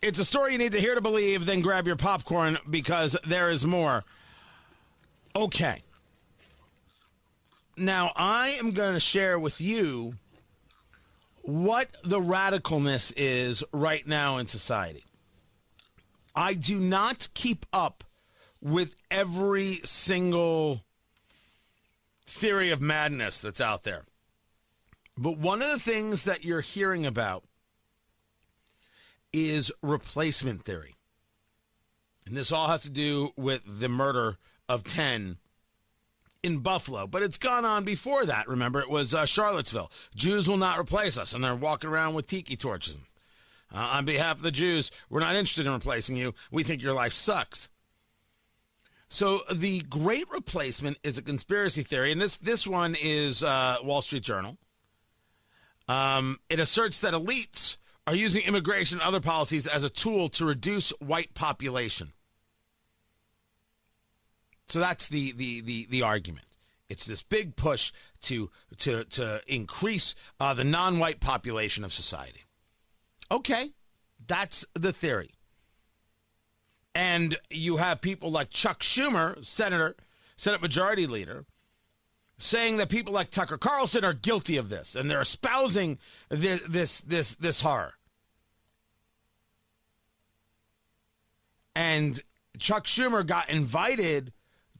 It's a story you need to hear to believe, then grab your popcorn because there is more. Okay. Now, I am going to share with you what the radicalness is right now in society. I do not keep up with every single theory of madness that's out there. But one of the things that you're hearing about is replacement theory. And this all has to do with the murder of 10 in Buffalo, but it's gone on before that. Remember, it was uh, Charlottesville. Jews will not replace us, and they're walking around with tiki torches. Uh, on behalf of the Jews, we're not interested in replacing you. We think your life sucks. So the Great Replacement is a conspiracy theory, and this this one is uh, Wall Street Journal. Um, it asserts that elites are using immigration and other policies as a tool to reduce white population. So that's the the the, the argument. It's this big push to to to increase uh, the non-white population of society. Okay, that's the theory. And you have people like Chuck Schumer, Senator, Senate Majority Leader, saying that people like Tucker Carlson are guilty of this, and they're espousing this this this, this horror. And Chuck Schumer got invited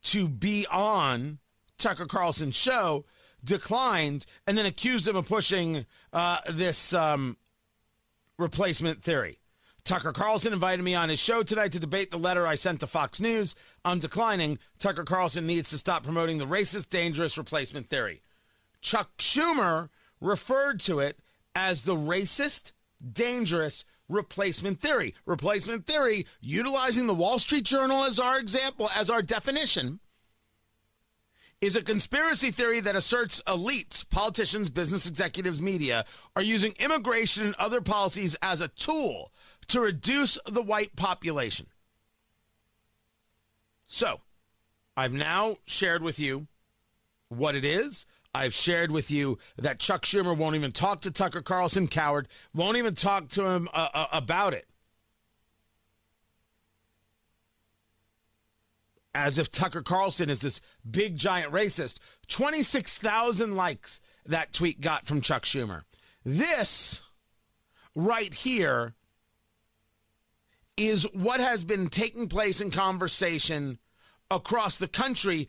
to be on Tucker Carlson's show, declined, and then accused him of pushing uh, this um, replacement theory. Tucker Carlson invited me on his show tonight to debate the letter I sent to Fox News. I'm declining. Tucker Carlson needs to stop promoting the racist, dangerous replacement theory. Chuck Schumer referred to it as the racist, dangerous replacement theory. Replacement theory, utilizing the Wall Street Journal as our example, as our definition, is a conspiracy theory that asserts elites, politicians, business executives, media are using immigration and other policies as a tool to reduce the white population. So, I've now shared with you what it is. I've shared with you that Chuck Schumer won't even talk to Tucker Carlson, coward, won't even talk to him uh, uh, about it. As if Tucker Carlson is this big giant racist. 26,000 likes that tweet got from Chuck Schumer. This right here is what has been taking place in conversation across the country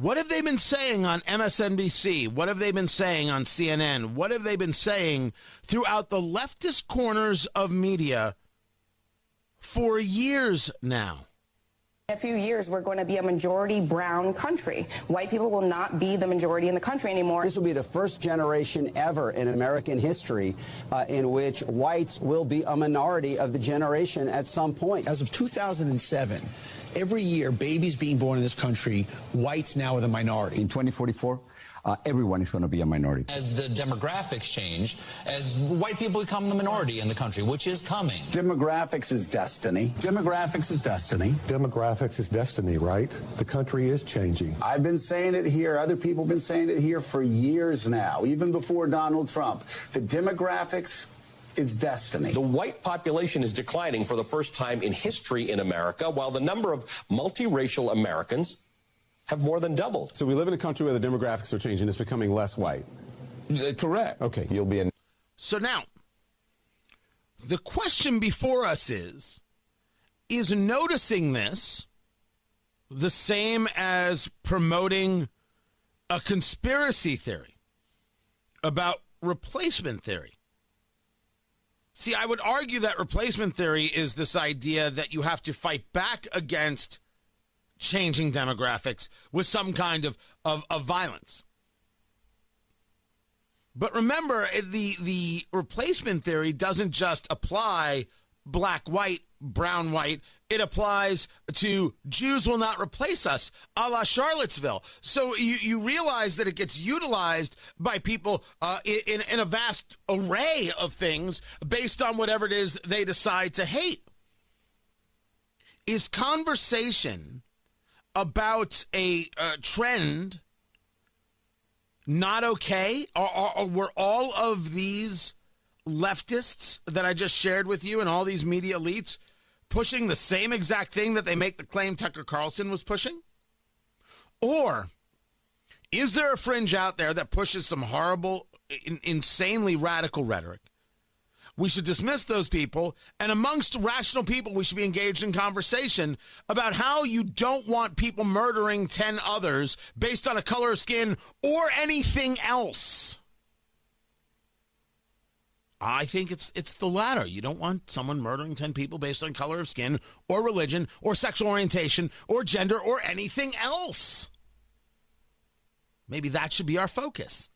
What have they been saying on MSNBC? What have they been saying on CNN? What have they been saying throughout the leftist corners of media for years now? In a few years, we're going to be a majority brown country. White people will not be the majority in the country anymore. This will be the first generation ever in American history uh, in which whites will be a minority of the generation at some point. As of 2007, every year, babies being born in this country, whites now are the minority. In 2044, uh, everyone is going to be a minority. As the demographics change, as white people become the minority in the country, which is coming. Demographics is destiny. Demographics is destiny. Demographics is destiny, right? The country is changing. I've been saying it here. Other people have been saying it here for years now, even before Donald Trump. The demographics is destiny. The white population is declining for the first time in history in America, while the number of multiracial Americans have more than doubled. So we live in a country where the demographics are changing. It's becoming less white. Uh, correct. Okay, you'll be in. So now, the question before us is is noticing this the same as promoting a conspiracy theory about replacement theory? See, I would argue that replacement theory is this idea that you have to fight back against changing demographics with some kind of, of, of violence. But remember, eh, the, the replacement theory doesn't just apply black, white, brown, white. It applies to Jews will not replace us, a la Charlottesville. So you, you realize that it gets utilized by people uh, in, in a vast array of things based on whatever it is they decide to hate. Is conversation about a, trend not okay? Or, or, were all of these leftists that I just shared with you and all these media elites pushing the same exact thing that they make the claim Tucker Carlson was pushing? Or is there a fringe out there that pushes some horrible, in, insanely radical rhetoric? We should dismiss those people. And amongst rational people, we should be engaged in conversation about how you don't want people murdering 10 others based on a color of skin or anything else. I think it's it's the latter. You don't want someone murdering 10 people based on color of skin or religion or sexual orientation or gender or anything else. Maybe that should be our focus.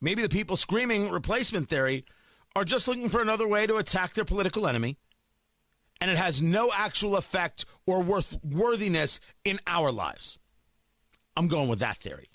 Maybe the people screaming replacement theory are just looking for another way to attack their political enemy and it has no actual effect or worth worthiness in our lives. I'm going with that theory.